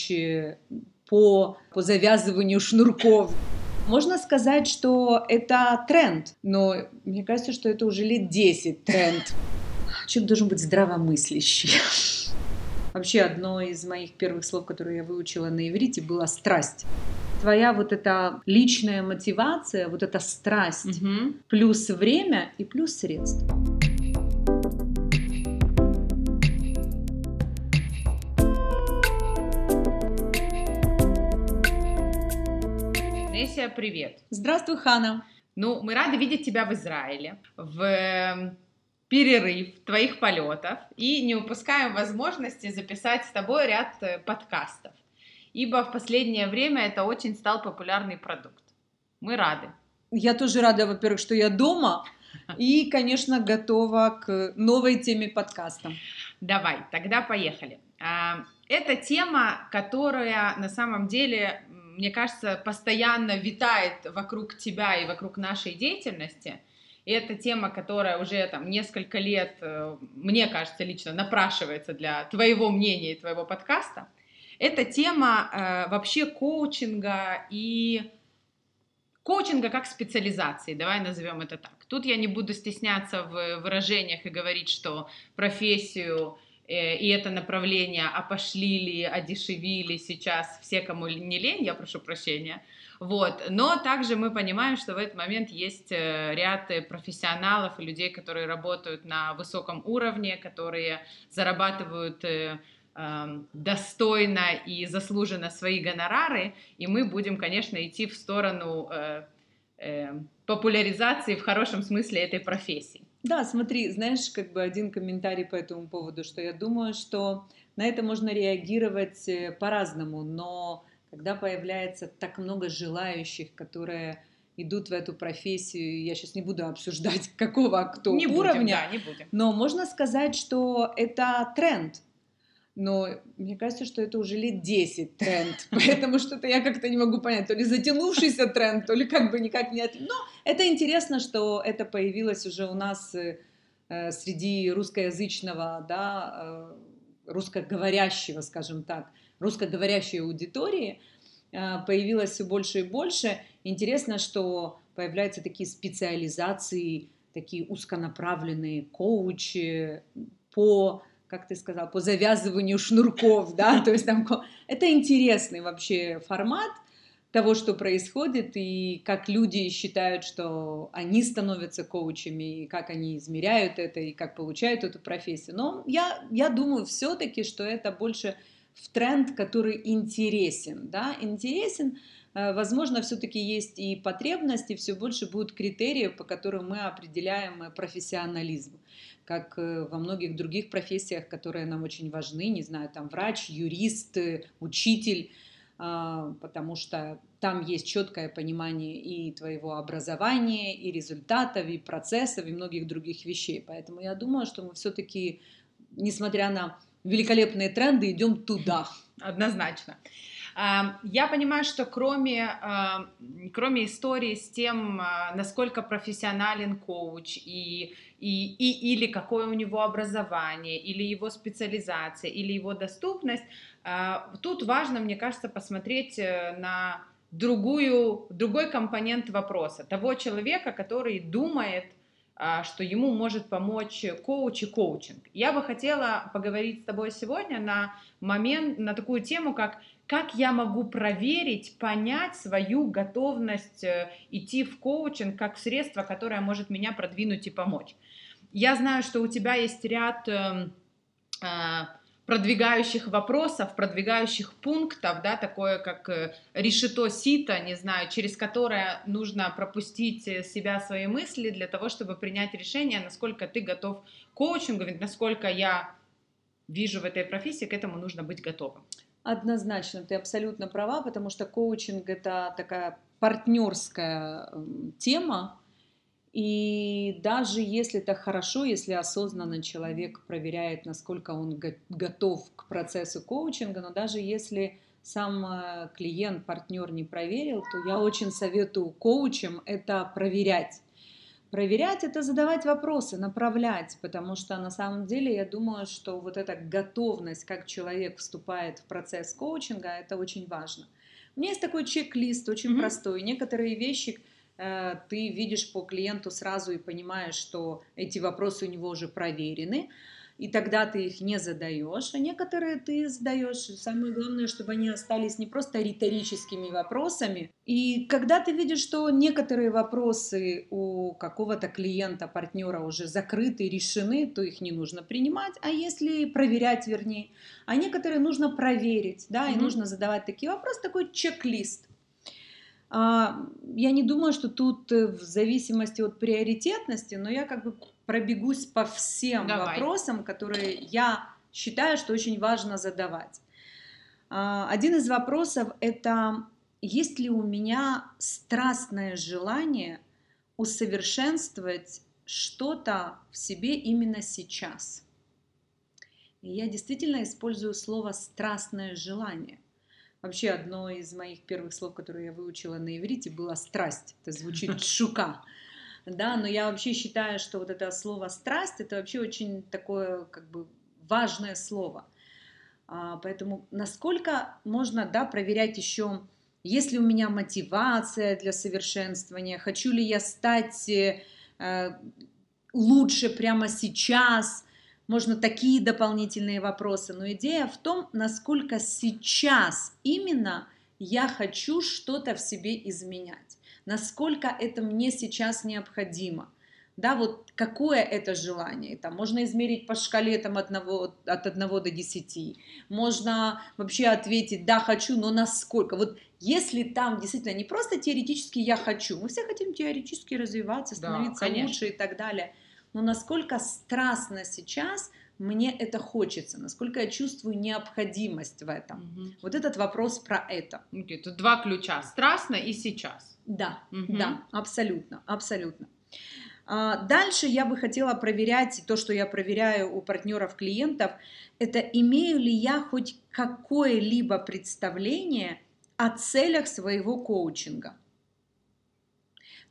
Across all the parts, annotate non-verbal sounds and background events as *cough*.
коучи по, по завязыванию шнурков. Можно сказать, что это тренд, но мне кажется, что это уже лет 10 тренд. Человек должен быть здравомыслящий. Вообще, одно из моих первых слов, которые я выучила на иврите, было страсть. Твоя вот эта личная мотивация, вот эта страсть, угу. плюс время и плюс средства. Неся, привет. Здравствуй, Хана. Ну, мы рады видеть тебя в Израиле, в эм, перерыв твоих полетов и не упускаем возможности записать с тобой ряд э, подкастов, ибо в последнее время это очень стал популярный продукт. Мы рады. Я тоже рада, во-первых, что я дома, и, конечно, готова к новой теме подкаста. Давай, тогда поехали. А, это тема, которая на самом деле мне кажется, постоянно витает вокруг тебя и вокруг нашей деятельности. И это тема, которая уже там несколько лет, э, мне кажется, лично напрашивается для твоего мнения и твоего подкаста. Это тема э, вообще коучинга и коучинга как специализации, давай назовем это так. Тут я не буду стесняться в выражениях и говорить, что профессию и это направление опошлили, одешевили сейчас все, кому не лень, я прошу прощения. Вот. Но также мы понимаем, что в этот момент есть э, ряд профессионалов и людей, которые работают на высоком уровне, которые зарабатывают э, эм, достойно и заслуженно свои гонорары, и мы будем, конечно, идти в сторону популяризации в хорошем смысле этой профессии. Да, смотри, знаешь, как бы один комментарий по этому поводу, что я думаю, что на это можно реагировать э, по-разному, но когда появляется так много желающих, которые идут в эту профессию, я сейчас не буду обсуждать, *laughs* какого кто не уровня, будем, да, не будем. но можно сказать, что это тренд, но мне кажется, что это уже лет 10 тренд, *laughs* поэтому что-то я как-то не могу понять, то ли затянувшийся тренд, то ли как бы никак не... Но это интересно, что это появилось уже у нас э, э, среди русскоязычного, да, э, русскоговорящего, скажем так, русскоговорящей аудитории, появилось все больше и больше. Интересно, что появляются такие специализации, такие узконаправленные коучи по как ты сказал, по завязыванию шнурков, да, *laughs* то есть там это интересный вообще формат того, что происходит, и как люди считают, что они становятся коучами, и как они измеряют это, и как получают эту профессию. Но я, я думаю все-таки, что это больше в тренд, который интересен, да, интересен, возможно, все-таки есть и потребности, все больше будут критерии, по которым мы определяем э, профессионализм, как э, во многих других профессиях, которые нам очень важны, не знаю, там врач, юрист, учитель, а, потому что там есть четкое понимание и твоего образования, и результатов, и процессов, и многих других вещей. Поэтому я думаю, что мы все-таки, несмотря на великолепные тренды, идем туда. Однозначно. Я понимаю, что кроме, кроме истории с тем, а, насколько профессионален коуч и, и, и, или какое у него образование, или его специализация, или его доступность, а, тут важно, мне кажется, посмотреть э, на другую, другой компонент вопроса. Того человека, который думает, а, что ему может помочь коуч и коучинг. Я бы хотела поговорить с тобой сегодня на момент, на такую тему, как как я могу проверить, понять свою готовность э, идти в коучинг как средство, которое может меня продвинуть и помочь. Я знаю, что у тебя есть ряд эм, э, продвигающих вопросов, продвигающих пунктов, да, такое как э, решето сито, не знаю, через которое нужно пропустить себя, свои мысли для того, чтобы принять решение, насколько ты готов к коучингу, насколько я вижу в этой профессии, к этому нужно быть готовым. Однозначно, ты абсолютно права, потому что коучинг это такая партнерская эм, тема, и даже если это хорошо, если осознанно человек проверяет, насколько он готов к процессу коучинга, но даже если сам э, клиент, партнер не проверил, то я очень советую коучам это проверять. Проверять это задавать вопросы, направлять, потому что на самом деле я думаю, что вот эта готовность, как человек вступает в процесс коучинга, это очень важно. У меня есть такой чек-лист, очень mm-hmm. простой. Некоторые вещи э, ты видишь по клиенту сразу и понимаешь, что эти вопросы у него уже проверены и тогда ты их не задаешь, а некоторые ты задаешь. Самое главное, чтобы они остались не просто риторическими вопросами. И когда ты видишь, что некоторые вопросы у какого-то клиента, партнера уже закрыты, решены, то их не нужно принимать, а если проверять, вернее, а некоторые нужно проверить, да, mm-hmm. и нужно задавать такие вопросы, такой чек-лист. А, я не думаю, что тут э, в зависимости от приоритетности, но я как бы пробегусь по всем Давай. вопросам, которые я считаю, что очень важно задавать. А, один из вопросов это есть ли у меня страстное желание усовершенствовать что-то в себе именно сейчас. И я действительно использую слово страстное желание. Вообще одно из моих первых слов, которые я выучила на иврите, было страсть. Это звучит *laughs* шука да, но я вообще считаю, что вот это слово страсть, это вообще очень такое, как бы, важное слово. А, поэтому насколько можно, да, проверять еще, есть ли у меня мотивация для совершенствования, хочу ли я стать э, лучше прямо сейчас, можно такие дополнительные вопросы, но идея в том, насколько сейчас именно я хочу что-то в себе изменять насколько это мне сейчас необходимо. Да, вот какое это желание, там можно измерить по шкале там, одного, от 1 до 10, можно вообще ответить, да, хочу, но насколько. Вот если там действительно не просто теоретически я хочу, мы все хотим теоретически развиваться, становиться да, лучше и так далее, но насколько страстно сейчас мне это хочется, насколько я чувствую необходимость в этом. Угу. Вот этот вопрос про это. Okay, тут два ключа, страстно и сейчас. Да, угу. да, абсолютно, абсолютно. А, дальше я бы хотела проверять, то, что я проверяю у партнеров клиентов, это имею ли я хоть какое-либо представление о целях своего коучинга.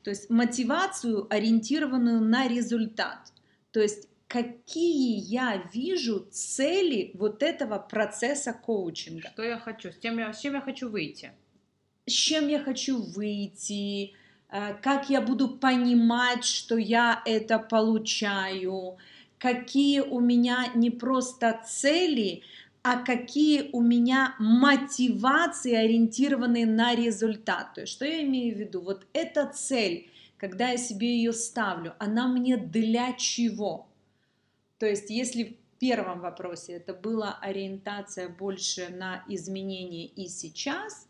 То есть мотивацию, ориентированную на результат. То есть какие я вижу цели вот этого процесса коучинга. Что я хочу, с, тем я, с чем я хочу выйти с чем я хочу выйти, э, как я буду понимать, что я это получаю, какие у меня не просто цели, а какие у меня мотивации, ориентированные на результат. То есть, что я имею в виду? Вот эта цель, когда я себе ее ставлю, она мне для чего? То есть, если в первом вопросе это была ориентация больше на изменения и сейчас,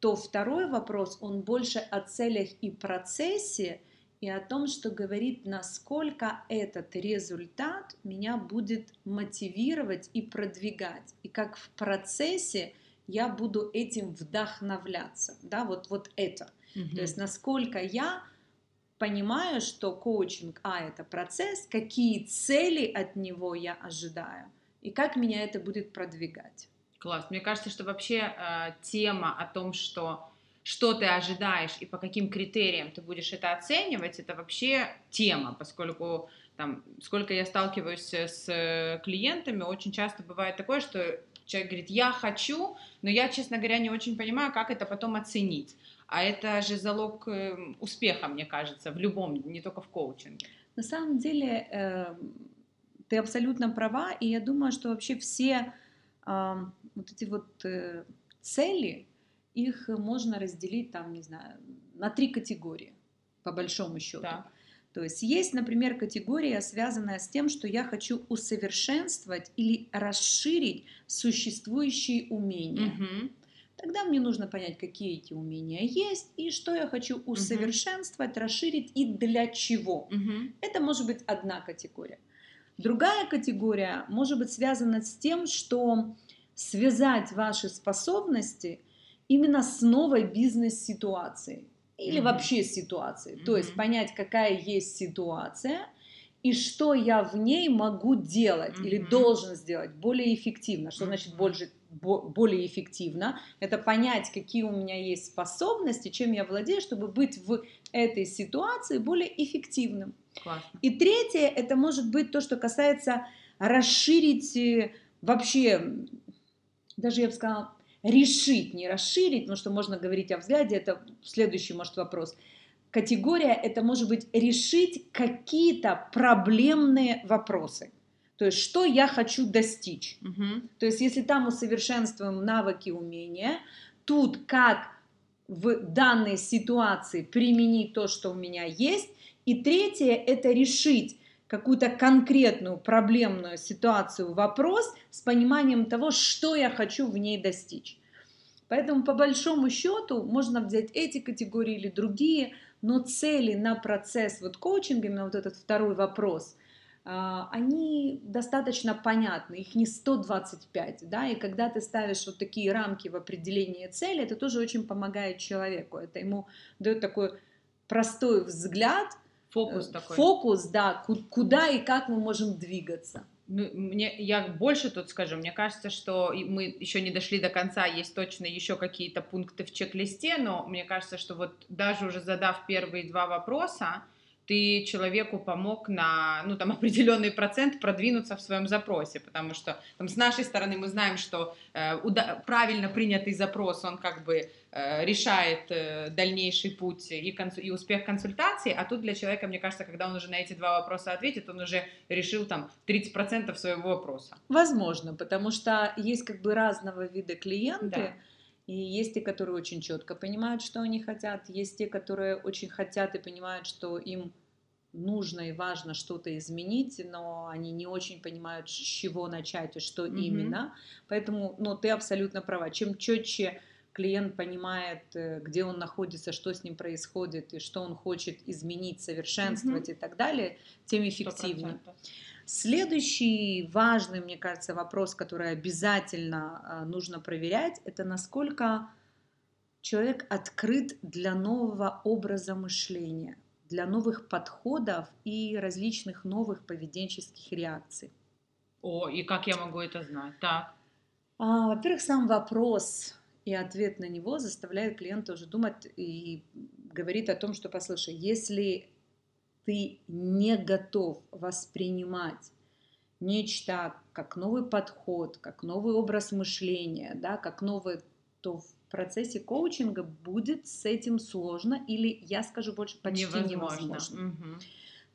то второй вопрос, он больше о целях и процессе, и о том, что говорит, насколько этот результат меня будет мотивировать и продвигать, и как в процессе я буду этим вдохновляться, да, вот, вот это. Угу. То есть насколько я понимаю, что коучинг, а, это процесс, какие цели от него я ожидаю, и как меня это будет продвигать. Класс. Мне кажется, что вообще э, тема о том, что что ты ожидаешь и по каким критериям ты будешь это оценивать, это вообще тема, поскольку там, сколько я сталкиваюсь с клиентами, очень часто бывает такое, что человек говорит, я хочу, но я, честно говоря, не очень понимаю, как это потом оценить. А это же залог э, успеха, мне кажется, в любом, не только в коучинге. На самом деле, э, ты абсолютно права, и я думаю, что вообще все вот эти вот э, цели, их можно разделить там, не знаю, на три категории, по большому счету. Да. То есть есть, например, категория, связанная с тем, что я хочу усовершенствовать или расширить существующие умения. Угу. Тогда мне нужно понять, какие эти умения есть и что я хочу усовершенствовать, угу. расширить и для чего. Угу. Это может быть одна категория. Другая категория может быть связана с тем, что связать ваши способности именно с новой бизнес-ситуацией или mm-hmm. вообще ситуацией. Mm-hmm. То есть понять, какая есть ситуация и что я в ней могу делать mm-hmm. или должен сделать более эффективно. Что mm-hmm. значит больше, более эффективно, это понять, какие у меня есть способности, чем я владею, чтобы быть в этой ситуации более эффективным. Классно. И третье, это может быть то, что касается расширить э, вообще, даже я бы сказала, решить, не расширить, потому что можно говорить о взгляде, это следующий, может, вопрос. Категория – это может быть решить какие-то проблемные вопросы. То есть, что я хочу достичь. Угу. То есть, если там усовершенствуем навыки, умения, тут как в данной ситуации применить то, что у меня есть. И третье – это решить какую-то конкретную проблемную ситуацию, вопрос с пониманием того, что я хочу в ней достичь. Поэтому по большому счету можно взять эти категории или другие, но цели на процесс вот коучинга, именно вот этот второй вопрос, а, они достаточно понятны, их не 125, да, и когда ты ставишь вот такие рамки в определении цели, это тоже очень помогает человеку, это ему дает такой простой взгляд – Фокус э, такой. Фокус, да, куда и как мы можем двигаться. Ну, мне, я больше тут скажу, мне кажется, что мы еще не дошли до конца, есть точно еще какие-то пункты в чек-листе, но мне кажется, что вот даже уже задав первые два вопроса, ты человеку помог на, ну, там, *laughs* определенный процент продвинуться в своем запросе, потому что там, с нашей стороны мы знаем, что э, уда- правильно принятый запрос, он как бы решает э, дальнейший путь и, консу- и успех консультации, а тут для человека, мне кажется, когда он уже на эти два вопроса ответит, он уже решил там 30% своего вопроса. Возможно, потому что есть как бы разного вида клиенты, Да. И есть те, которые очень четко понимают, что они хотят, есть те, которые очень хотят и понимают, что им нужно и важно что-то изменить, но они не очень понимают, с чего начать и что Мгм. именно. Поэтому, ну, ты абсолютно права. Чем четче клиент понимает, э, где он находится, что с ним происходит и что он хочет изменить, совершенствовать и так далее, тем эффективнее. 100%. Следующий важный, мне кажется, вопрос, который обязательно а, нужно проверять, это насколько человек открыт для нового образа мышления, для новых подходов и различных новых поведенческих реакций. О, и как я могу это знать? Так. А, Во-первых, сам вопрос и ответ на него заставляет клиента уже думать и говорит о том, что, послушай, если ты не готов воспринимать нечто как новый подход, как новый образ мышления, да, как новый, то в процессе коучинга будет с этим сложно или, я скажу больше, почти невозможно. Мгм.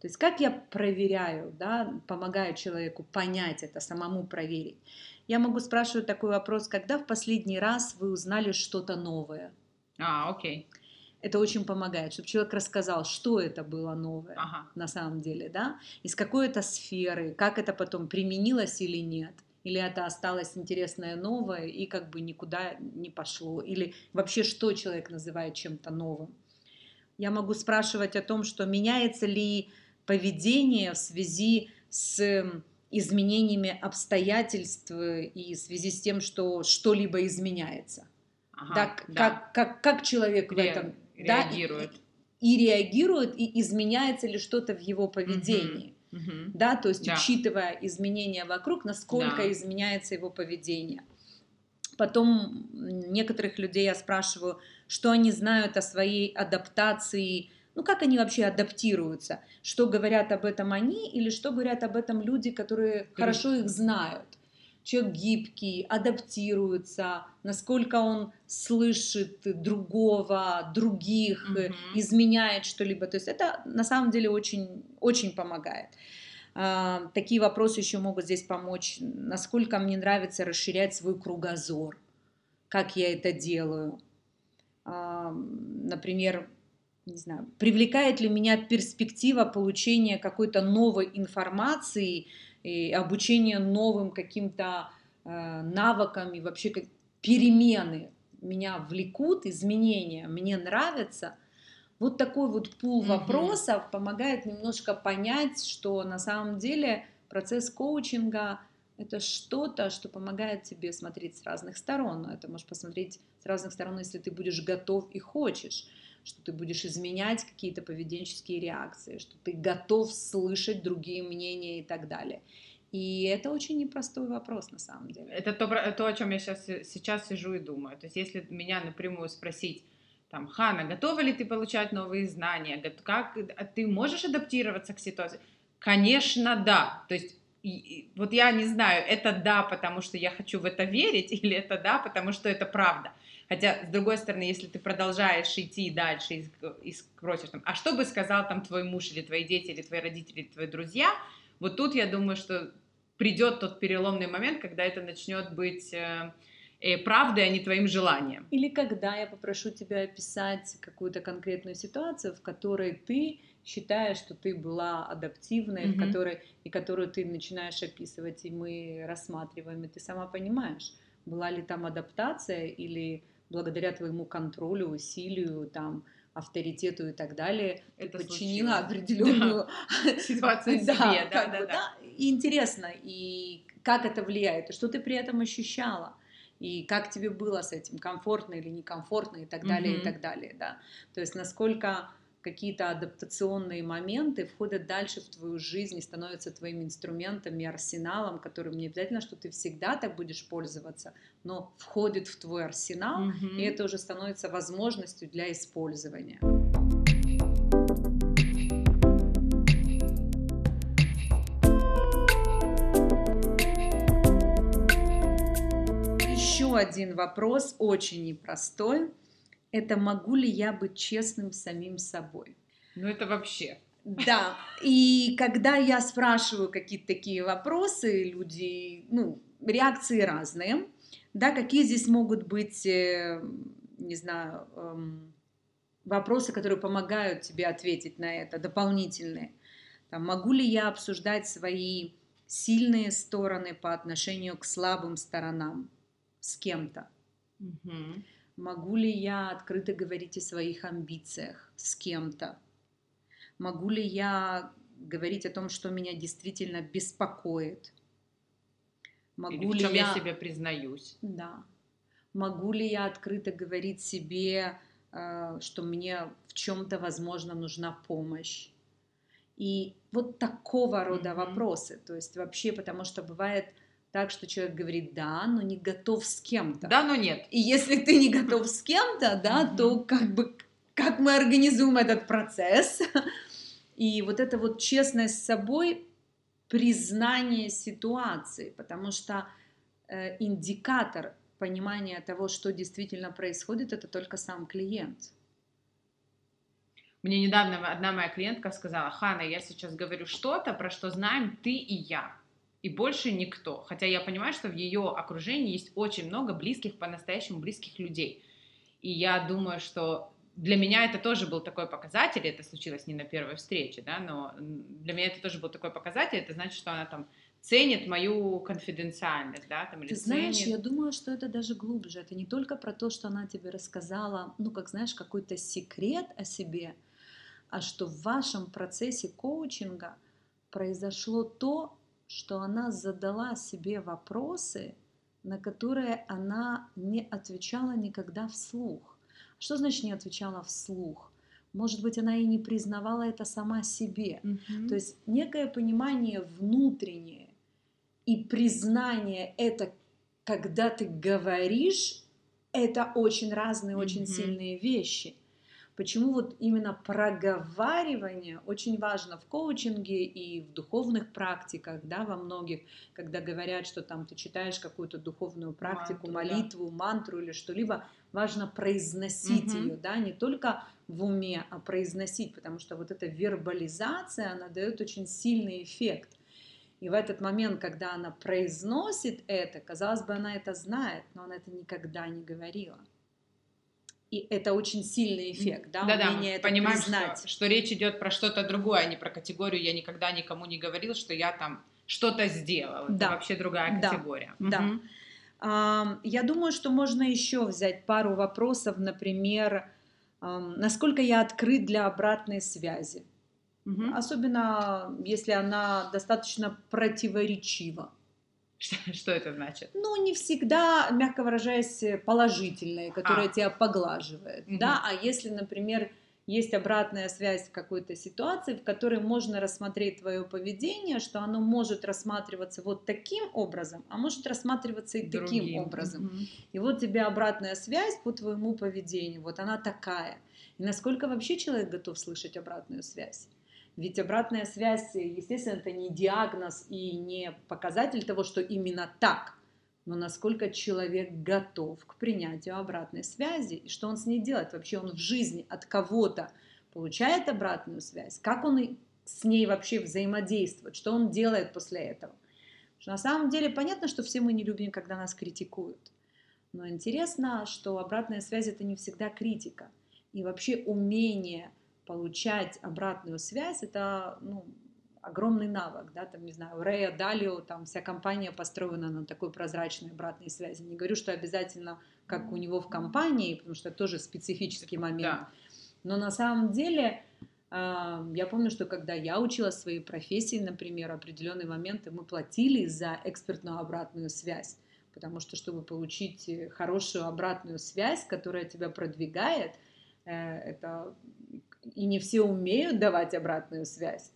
То есть как я проверяю, да, помогаю человеку понять это, самому проверить. Я могу спрашивать такой вопрос, когда в последний раз вы узнали что-то новое? А, окей. Это очень помогает, чтобы человек рассказал, что это было новое Ага. на самом деле, да, из какой это сферы, как это потом применилось или нет, или это осталось интересное новое и как бы никуда не пошло, или вообще что человек называет чем-то новым. Я могу спрашивать о том, что меняется ли поведение в связи с изменениями обстоятельств и в связи с тем, что что-либо изменяется. Ага, да, к- Как, как, как человек в Ре- этом да, реагирует. и реагирует, и изменяется ли что-то в его поведении. Мгм. Да, то есть Да. учитывая изменения вокруг, насколько Да. изменяется его поведение. Потом некоторых людей я спрашиваю, что они знают о своей адаптации, ну как они вообще адаптируются, что говорят об этом они или что говорят об этом люди, которые хорошо их знают. Человек гибкий, адаптируется, насколько он слышит другого, других, Мгм. изменяет что-либо. То есть это на самом деле очень, очень помогает. А, Такие вопросы еще могут здесь помочь. Насколько мне нравится расширять свой кругозор, как я это делаю. Например, не знаю, привлекает ли меня перспектива получения какой-то новой информации и обучения новым каким-то э, навыкам и вообще как перемены меня влекут, изменения мне нравятся. Вот такой вот пул Мгм. вопросов помогает немножко понять, что на самом деле процесс коучинга это что-то, что помогает тебе смотреть с разных сторон. Но это можешь посмотреть с разных сторон, если ты будешь готов и хочешь, что ты будешь изменять какие-то поведенческие реакции, что ты готов слышать другие мнения и так далее. И это очень непростой вопрос на самом деле. Это то, то о чем я сейчас, сейчас сижу и думаю. То есть если меня напрямую спросить, там, Хана, готова ли ты получать новые знания? Как а ты можешь адаптироваться к ситуации? Конечно, да. То есть и, вот я не знаю, это да, потому что я хочу в это верить, *laughs* или это да, потому что это правда. Хотя, с другой стороны, если ты продолжаешь идти дальше и, и спросишь, там, а что бы сказал там твой муж или твои дети, или твои родители, или твои друзья, вот тут я думаю, что придет тот переломный момент, когда это начнет быть э, э, правдой, а не твоим желанием. Или когда я попрошу тебя описать какую-то конкретную ситуацию, в которой ты считаешь, что ты была адаптивной, mm-hmm. в которой и которую ты начинаешь описывать, и мы рассматриваем, и ты сама понимаешь, была ли там адаптация или благодаря твоему контролю, усилию, там авторитету и так далее, это ты подчинила определенную да. *laughs* ситуацию себе, да, да, да, да. И интересно, и как это влияет, и что ты при этом ощущала и как тебе было с этим, комфортно или некомфортно и так далее, mm-hmm. и так далее, да. То есть насколько какие-то адаптационные моменты входят дальше в твою жизнь и становятся твоими инструментами, арсеналом, которым не обязательно, что ты всегда так будешь пользоваться, но входит в твой арсенал, mm-hmm. и это уже становится возможностью для использования. Еще один вопрос, очень непростой это могу ли я быть честным с самим собой. Ну это вообще. Да, и когда я спрашиваю какие-то такие вопросы, люди, ну, реакции разные, да, какие здесь могут быть, э, не знаю, эм, вопросы, которые помогают тебе ответить на это, дополнительные. Там, могу ли я обсуждать свои сильные стороны по отношению к слабым сторонам с кем-то? Угу. Могу ли я открыто говорить о своих амбициях с кем-то? Могу ли я говорить о том, что меня действительно беспокоит? Могу Или в чем ли я... я себе признаюсь? Да. Могу ли я открыто говорить себе, э, что мне в чем-то, возможно, нужна помощь? И вот такого рода mm-hmm. вопросы. То есть вообще, потому что бывает так, что человек говорит «да», но не готов с кем-то. Да, но нет. И если ты не готов с кем-то, да, то как бы как мы организуем этот процесс? И вот это вот честность с собой, признание ситуации, потому что э, индикатор понимания того, что действительно происходит, это только сам клиент. Мне недавно одна моя клиентка сказала, Хана, я сейчас говорю что-то, про что знаем ты и я и больше никто. Хотя я понимаю, что в ее окружении есть очень много близких, по-настоящему близких людей. И я думаю, что для меня это тоже был такой показатель, это случилось не на первой встрече, да, но для меня это тоже был такой показатель, это значит, что она там ценит мою конфиденциальность, да, там, или Ты знаешь, ценит... я думаю, что это даже глубже, это не только про то, что она тебе рассказала, ну, как знаешь, какой-то секрет о себе, а что в вашем процессе коучинга произошло то, что она задала себе вопросы, на которые она не отвечала никогда вслух. Что значит не отвечала вслух? Может быть, она и не признавала это сама себе. Mm-hmm. То есть некое понимание внутреннее и признание это, когда ты говоришь, это очень разные, mm-hmm. очень сильные вещи. Почему вот именно проговаривание очень важно в коучинге и в духовных практиках, да, во многих, когда говорят, что там ты читаешь какую-то духовную практику, мантру, молитву, да. мантру или что-либо, важно произносить угу. ее, да, не только в уме, а произносить, потому что вот эта вербализация, она дает очень сильный эффект. И в этот момент, когда она произносит это, казалось бы, она это знает, но она это никогда не говорила. И это очень сильный эффект, да, да, да мы это понимаем, признать. Что, что речь идет про что-то другое, а не про категорию «я никогда никому не говорил, что я там что-то сделал». Да. Это вообще другая категория. Да, угу. да. Я думаю, что можно еще взять пару вопросов, например, насколько я открыт для обратной связи. Угу. Особенно если она достаточно противоречива. Что, *laughs* что это значит? Ну, не всегда, мягко выражаясь, положительные, которые а. тебя поглаживают. Угу. Да, а если, например, есть обратная связь в какой-то ситуации, в которой можно рассмотреть твое поведение, что оно может рассматриваться вот таким образом, а может рассматриваться и Другим. таким образом. Угу. И вот тебе обратная связь по твоему поведению, вот она такая. И насколько вообще человек готов слышать обратную связь? Ведь обратная связь, естественно, это не диагноз и не показатель того, что именно так – но насколько человек готов к принятию обратной связи и что он с ней делает. Вообще он в жизни от кого-то получает обратную связь, как он с ней вообще взаимодействует, что он делает после этого. что на самом деле понятно, что все мы не любим, когда нас критикуют. Но интересно, что обратная связь это не всегда критика. И вообще умение получать обратную связь это ну, огромный навык, да, там, не знаю, Рэя, Далио, там вся компания построена на такой прозрачной обратной связи. Не говорю, что обязательно как у него в компании, потому что это тоже специфический момент. Да. Но на самом деле а, я помню, что когда я училась своей профессии, например, определенные моменты мы платили за экспертную обратную связь, потому что чтобы получить хорошую обратную связь, которая тебя продвигает, э, это и не все умеют давать обратную связь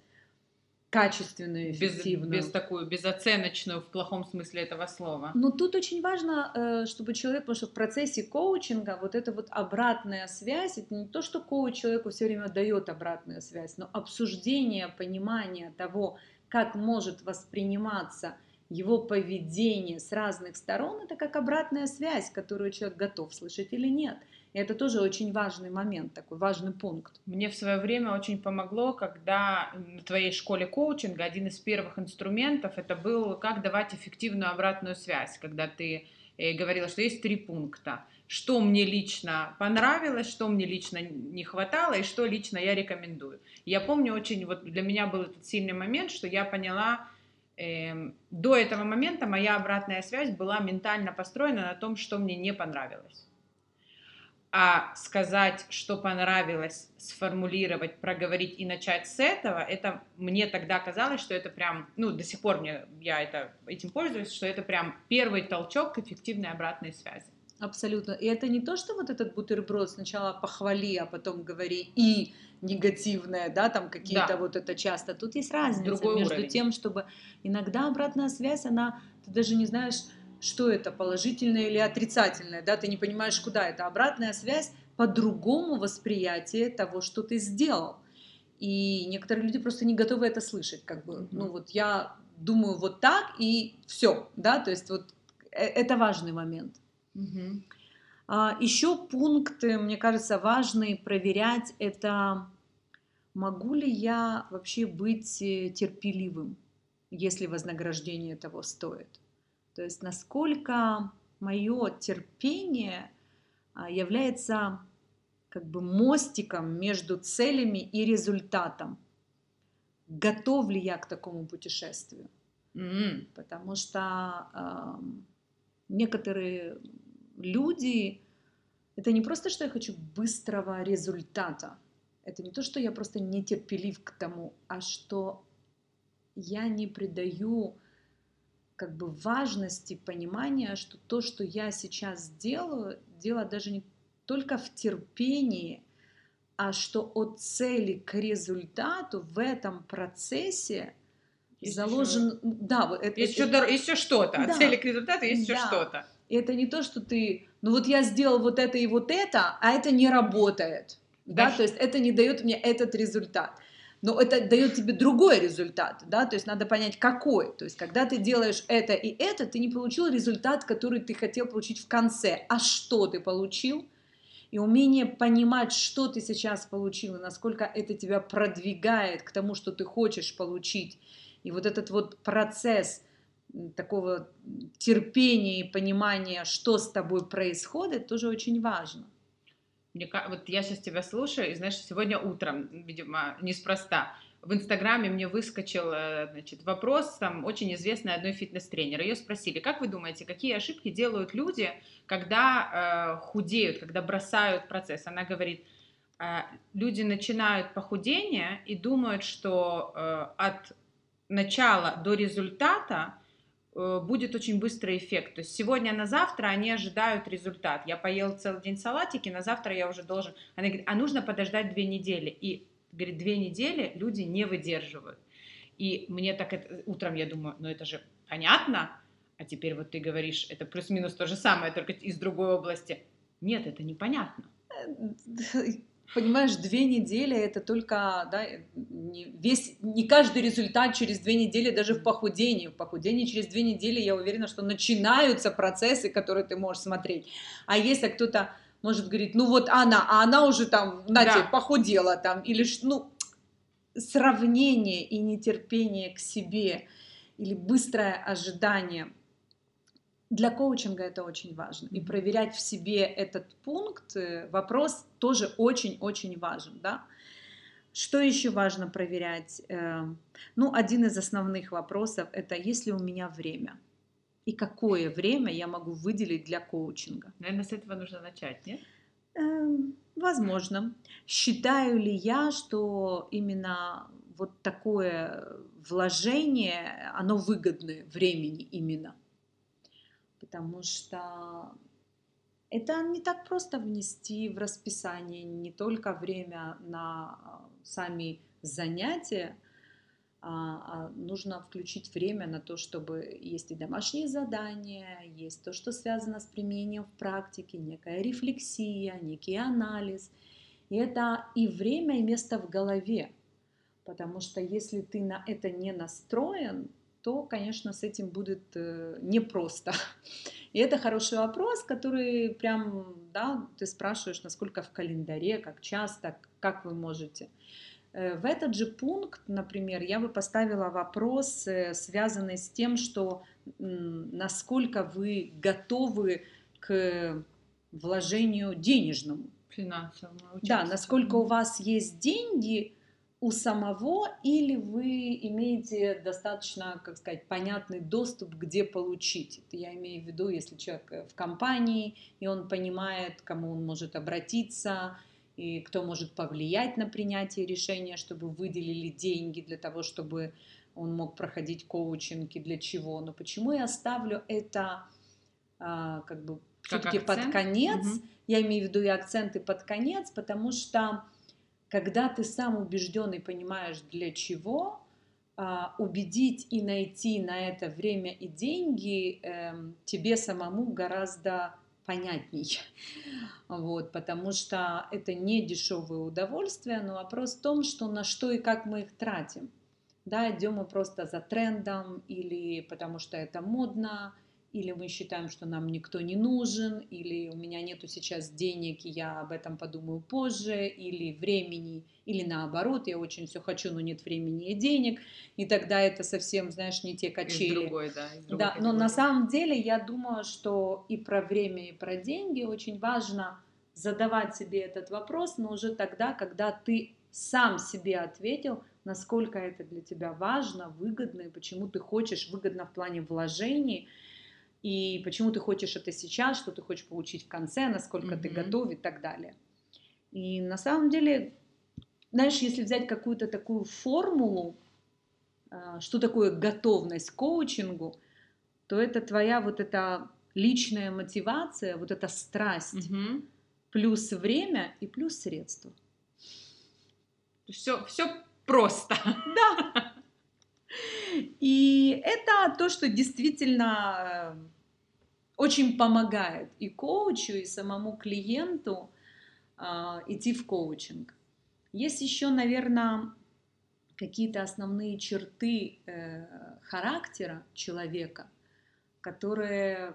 качественную, эффективную. Без, без такую безоценочную в плохом смысле этого слова. Но тут очень важно, э, чтобы человек, потому что в процессе коучинга вот эта вот обратная связь, это не то, что коуч человеку все время дает обратную связь, но обсуждение, понимание того, как может восприниматься его поведение с разных сторон, это как обратная связь, которую человек готов слышать или нет. И это тоже очень важный момент, такой важный пункт. Мне в свое время очень помогло, когда в твоей школе коучинга один из первых инструментов это был как давать эффективную обратную связь, когда ты э, говорила, что есть три пункта. Что мне лично понравилось, что мне лично не хватало и что лично я рекомендую. Я помню очень, вот для меня был этот сильный момент, что я поняла, э, до этого момента моя обратная связь была ментально построена на том, что мне не понравилось а сказать, что понравилось, сформулировать, проговорить и начать с этого, это мне тогда казалось, что это прям, ну, до сих пор мне, я это, этим пользуюсь, что это прям первый толчок к эффективной обратной связи. Абсолютно. И это не то, что вот этот бутерброд сначала похвали, а потом говори и негативное, да, там какие-то да. вот это часто. Тут есть разница Другой между уровень. тем, чтобы иногда обратная связь, она, ты даже не знаешь, что это, положительное или отрицательное, да, ты не понимаешь, куда это. Обратная связь по-другому восприятие того, что ты сделал. И некоторые люди просто не готовы это слышать, как бы, mm-hmm. ну вот я думаю вот так и все, да, то есть вот э, это важный момент. Mm-hmm. А, еще пункты, мне кажется, важный проверять это, могу ли я вообще быть э, терпеливым, если вознаграждение того стоит. То есть насколько мое терпение а, является как бы мостиком между целями и результатом. Готов ли я к такому путешествию? Mm-hmm. Потому что э, некоторые люди, это не просто, что я хочу быстрого результата, это не то, что я просто нетерпелив к тому, а что я не придаю как бы важности понимания, что то, что я сейчас делаю, дело даже не только в терпении, а что от цели к результату в этом процессе есть заложен, еще... да, это, есть, это, еще, еще что-то, да, от цели к результату есть да. еще что-то. И это не то, что ты, ну вот я сделал вот это и вот это, а это не работает, да, да то есть это не дает мне этот результат но это дает тебе другой результат, да, то есть надо понять, какой. То есть, когда ты делаешь это и это, ты не получил результат, который ты хотел получить в конце. А что ты получил? И умение понимать, что ты сейчас получил, и насколько это тебя продвигает к тому, что ты хочешь получить. И вот этот вот процесс такого терпения и понимания, что с тобой происходит, тоже очень важно. Мне, вот я сейчас тебя слушаю, и знаешь, сегодня утром, видимо, неспроста, в Инстаграме мне выскочил э, значит, вопрос там очень известной одной фитнес-тренера. Ее спросили, как вы думаете, какие ошибки делают люди, когда э, худеют, когда бросают процесс? Она говорит, э, люди начинают похудение и думают, что э, от начала до результата будет очень быстрый эффект. То есть сегодня на завтра они ожидают результат. Я поел целый день салатики, на завтра я уже должен... Она говорит, а нужно подождать две недели. И, говорит, две недели люди не выдерживают. И мне так это... Утром я думаю, ну это же понятно, а теперь вот ты говоришь, это плюс-минус то же самое, только из другой области. Нет, это непонятно. *laughs* Понимаешь, две недели это только, да, не, весь, не каждый результат через две недели, даже в похудении. В похудении через две недели, я уверена, что начинаются процессы, которые ты можешь смотреть. А если кто-то может говорить, ну вот она, а она уже там, на да. похудела там, или, ну, сравнение и нетерпение к себе, или быстрое ожидание – для коучинга это очень важно. И проверять в себе этот пункт, э, вопрос тоже очень-очень важен. Да? Что еще важно проверять? Эм, ну, один из основных вопросов – это есть ли у меня время? И какое время я могу выделить для коучинга? Наверное, с этого нужно начать, нет? Эм, возможно. Считаю ли я, что именно вот такое вложение, оно выгодное времени именно? Потому что это не так просто внести в расписание не только время на а, сами занятия, а, а нужно включить время на то, чтобы есть и домашние задания, есть то, что связано с применением в практике, некая рефлексия, некий анализ. И это и время, и место в голове. Потому что если ты на это не настроен, то, конечно, с этим будет э, непросто. *laughs* И это хороший вопрос, который прям, да, ты спрашиваешь, насколько в календаре, как часто, как вы можете. Э, в этот же пункт, например, я бы поставила вопрос, э, связанный с тем, что насколько вы готовы к вложению денежному. Финансовому. Да, насколько у вас есть деньги, у самого или вы имеете достаточно, как сказать, понятный доступ, где получить. Это я имею в виду, если человек э, в компании, и он понимает, кому он может обратиться, и кто может повлиять на принятие решения, чтобы выделили деньги для того, чтобы он мог проходить коучинги, для чего. Но почему я ставлю это а, как бы все-таки под конец, угу. я имею в виду и акценты под конец, потому что когда ты сам убежден и понимаешь для чего, а, убедить и найти на это время и деньги эм, тебе самому гораздо понятней. *laughs* Вот, потому что это не дешевое удовольствие, но вопрос в том, что на что и как мы их тратим. Да, идем мы просто за трендом или потому что это модно, или мы считаем, что нам никто не нужен, или у меня нету сейчас денег, и я об этом подумаю позже, или времени, или наоборот, я очень все хочу, но нет времени и денег, и тогда это совсем, знаешь, не те качели. Из другой, да. Из другой да, но на самом деле я думаю, что и про время, и про деньги очень важно задавать себе этот вопрос, но уже тогда, когда ты сам себе ответил, насколько это для тебя важно, выгодно, и почему ты хочешь выгодно в плане вложений – и почему ты хочешь это сейчас, что ты хочешь получить в конце, насколько mm-hmm. ты готов и так далее. И на самом деле, знаешь, если взять какую-то такую формулу, а, что такое готовность к коучингу, то это твоя вот эта личная мотивация, вот эта страсть, угу. плюс время и плюс средства. Все, все просто. *laughs* Да. И это то, что действительно очень помогает и коучу, и самому клиенту э, идти в коучинг. Есть еще, наверное, какие-то основные черты э, характера человека, которые,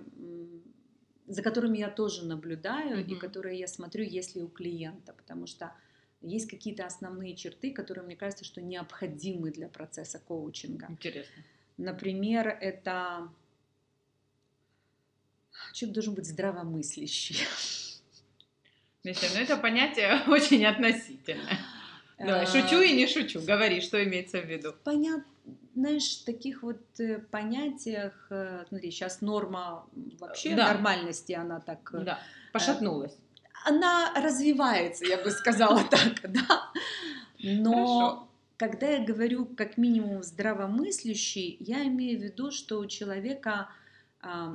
за которыми я тоже наблюдаю mm-hmm. и которые я смотрю, есть ли у клиента, потому что есть какие-то основные черты, которые, мне кажется, что необходимы для процесса коучинга. Интересно. Например, это человек должен быть здравомыслящий. Миша, ну это понятие *laughs* очень относительное. Давай, шучу и не шучу. Говори, что имеется в виду. Понятно. Знаешь, таких вот э, понятиях, э, смотри, сейчас норма вообще да. нормальности, она так... Э, да, пошатнулась. Она развивается, я бы сказала *laughs* так, да. Но когда я говорю как минимум здравомыслящий, я имею в виду, что у человека а,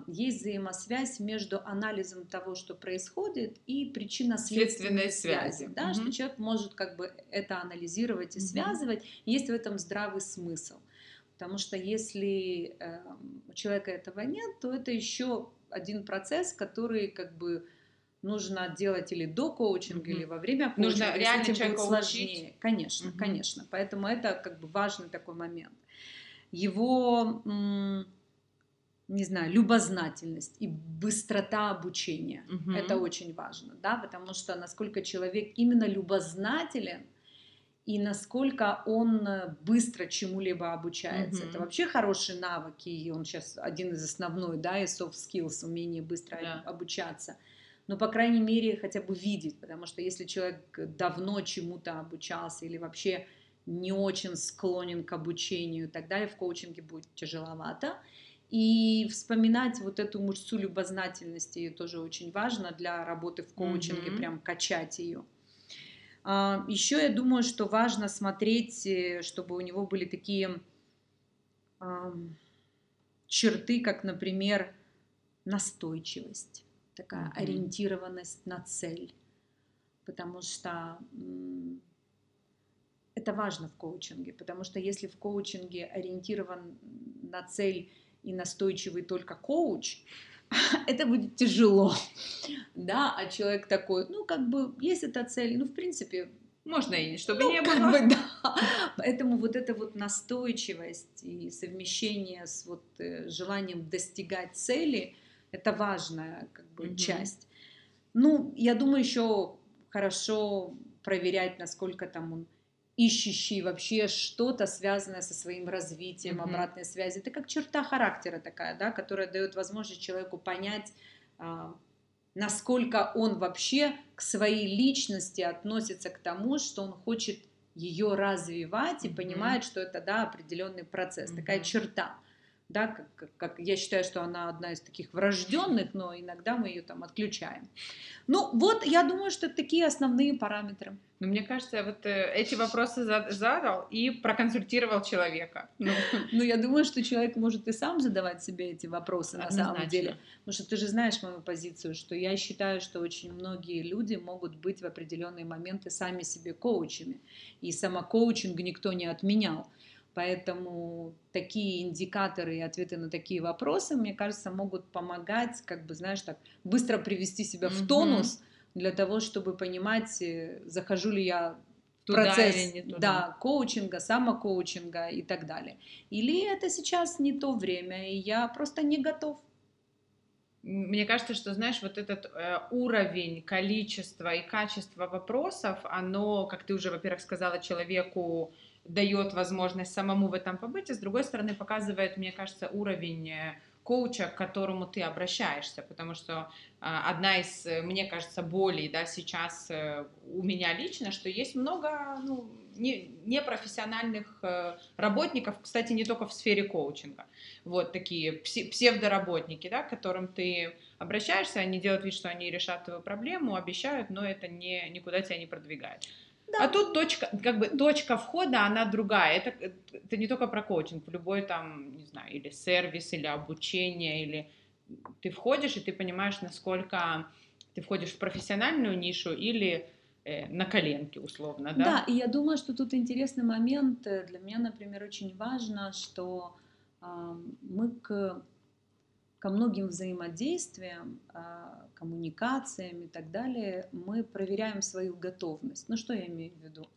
есть взаимосвязь между анализом того, что происходит, и причинно-следственной связи. связи да, угу. Что человек может как бы это анализировать и угу. связывать. Есть в этом здравый смысл. Потому что если э, у человека этого нет, то это еще один процесс, который как бы нужно делать или до коучинга, mm-hmm. или во время коучинга. Нужно реально этим человека будет сложнее. Учить. Конечно, mm-hmm. конечно. Поэтому это как бы важный такой момент. Его, не знаю, любознательность и быстрота обучения. Mm-hmm. Это очень важно, да, потому что насколько человек именно любознателен, и насколько он быстро чему-либо обучается. Mm-hmm. Это вообще хорошие навыки, и он сейчас один из основной, да, и soft skills, умение быстро yeah. обучаться но, по крайней мере, хотя бы видеть, потому что если человек давно чему-то обучался или вообще не очень склонен к обучению и так далее, в коучинге будет тяжеловато. И вспоминать вот эту мышцу любознательности тоже очень важно для работы в коучинге, mm-hmm. прям качать ее. А, Еще я думаю, что важно смотреть, э, чтобы у него были такие черты, как, например, настойчивость такая mm-hmm. ориентированность на цель, потому что это важно в коучинге, потому что если в коучинге ориентирован на цель и настойчивый только коуч, *laughs* это будет тяжело, да, а человек такой, ну, как бы, есть эта цель, ну, в принципе, можно и чтобы ну, не было. Как бы, да. *laughs* Поэтому вот эта вот настойчивость и совмещение с вот э, желанием достигать цели, это важная как бы mm-hmm. часть. Ну, я думаю, еще хорошо проверять, насколько там он ищущий вообще что-то связанное со своим развитием, mm-hmm. обратной связи. Это как черта характера такая, да, которая дает возможность человеку понять, а, насколько он вообще к своей личности относится к тому, что он хочет ее развивать и mm-hmm. понимает, что это да определенный процесс, mm-hmm. такая черта да, как, как, как я считаю, что она одна из таких врожденных, но иногда мы ее там отключаем. Ну вот, я думаю, что это такие основные параметры. Ну, мне кажется, вот э, эти вопросы задал и проконсультировал человека. Ну. *laughs* ну, я думаю, что человек может и сам задавать себе эти вопросы Однозначно. на самом деле. Потому что ты же знаешь мою позицию, что я считаю, что очень многие люди могут быть в определенные моменты сами себе коучами. И самокоучинг никто не отменял. Поэтому такие индикаторы и ответы на такие вопросы, мне кажется, могут помогать, как бы, знаешь, так быстро привести себя в тонус для того, чтобы понимать, э, захожу ли я в туда процесс или не туда. Да, коучинга, самокоучинга и так далее. Или это сейчас не то время, и я просто не готов. Мне кажется, что, знаешь, вот этот э, уровень, количество и качество вопросов, оно, как ты уже, во-первых, сказала человеку, дает возможность самому в этом побыть, а с другой стороны показывает, мне кажется, уровень э, коуча, к которому ты обращаешься, потому что а, одна из, э, мне кажется, болей, да, сейчас э, у меня лично, что есть много, ну, не, непрофессиональных работников, кстати, не только в сфере коучинга, вот такие псевдоработники, да, к которым ты обращаешься, они делают вид, что они решат твою проблему, обещают, но это не, никуда тебя не продвигает. Да. А тут точка, как бы точка входа, она другая. Это, это не только про коучинг, в любой там, не знаю, или сервис, или обучение, или ты входишь, и ты понимаешь, насколько ты входишь в профессиональную нишу или э, на коленке, условно, да? Да, и я думаю, что тут интересный момент. Для меня, например, очень важно, что э, мы к ко многим взаимодействиям, а, коммуникациям и так далее мы проверяем свою готовность. Ну что я имею в виду?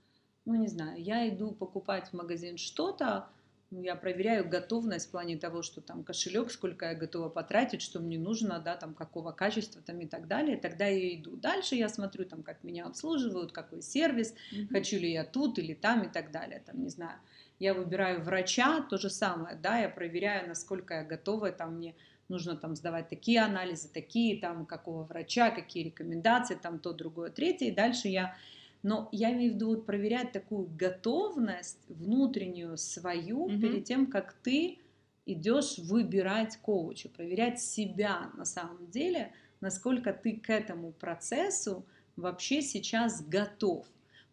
Ну не знаю, я иду покупать в магазин что-то, ну, я проверяю готовность в плане того, что там кошелек, сколько я готова потратить, что мне нужно, да, там какого качества там и так далее. Тогда я иду. Дальше я смотрю там, как меня обслуживают, какой сервис, mm-hmm. хочу ли я тут или там и так далее. Там, не знаю, я выбираю врача, то же самое, да, я проверяю, насколько я готова, там мне нужно там сдавать такие анализы, такие там, какого врача, какие рекомендации, там то, другое, третье, и дальше я... Но я имею в виду вот проверять такую готовность внутреннюю свою mm-hmm. перед тем, как ты идешь выбирать коуча, проверять себя на самом деле, насколько ты к этому процессу вообще сейчас готов.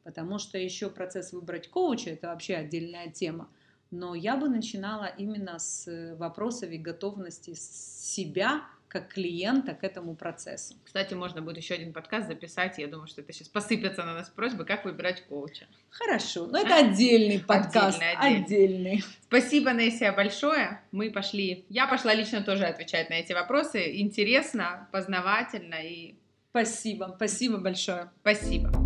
потому что еще процесс выбрать коуча – это вообще отдельная тема. Но я бы начинала именно с вопросов и готовности себя как клиента к этому процессу. Кстати, можно будет еще один подкаст записать. Я думаю, что это сейчас посыпется на нас просьбы, как выбирать коуча. Хорошо, но это отдельный подкаст. Отдельный. отдельный. Спасибо, Нессия, большое. Мы пошли. Я пошла лично тоже отвечать на эти вопросы. Интересно, познавательно и. Спасибо, спасибо большое. Спасибо.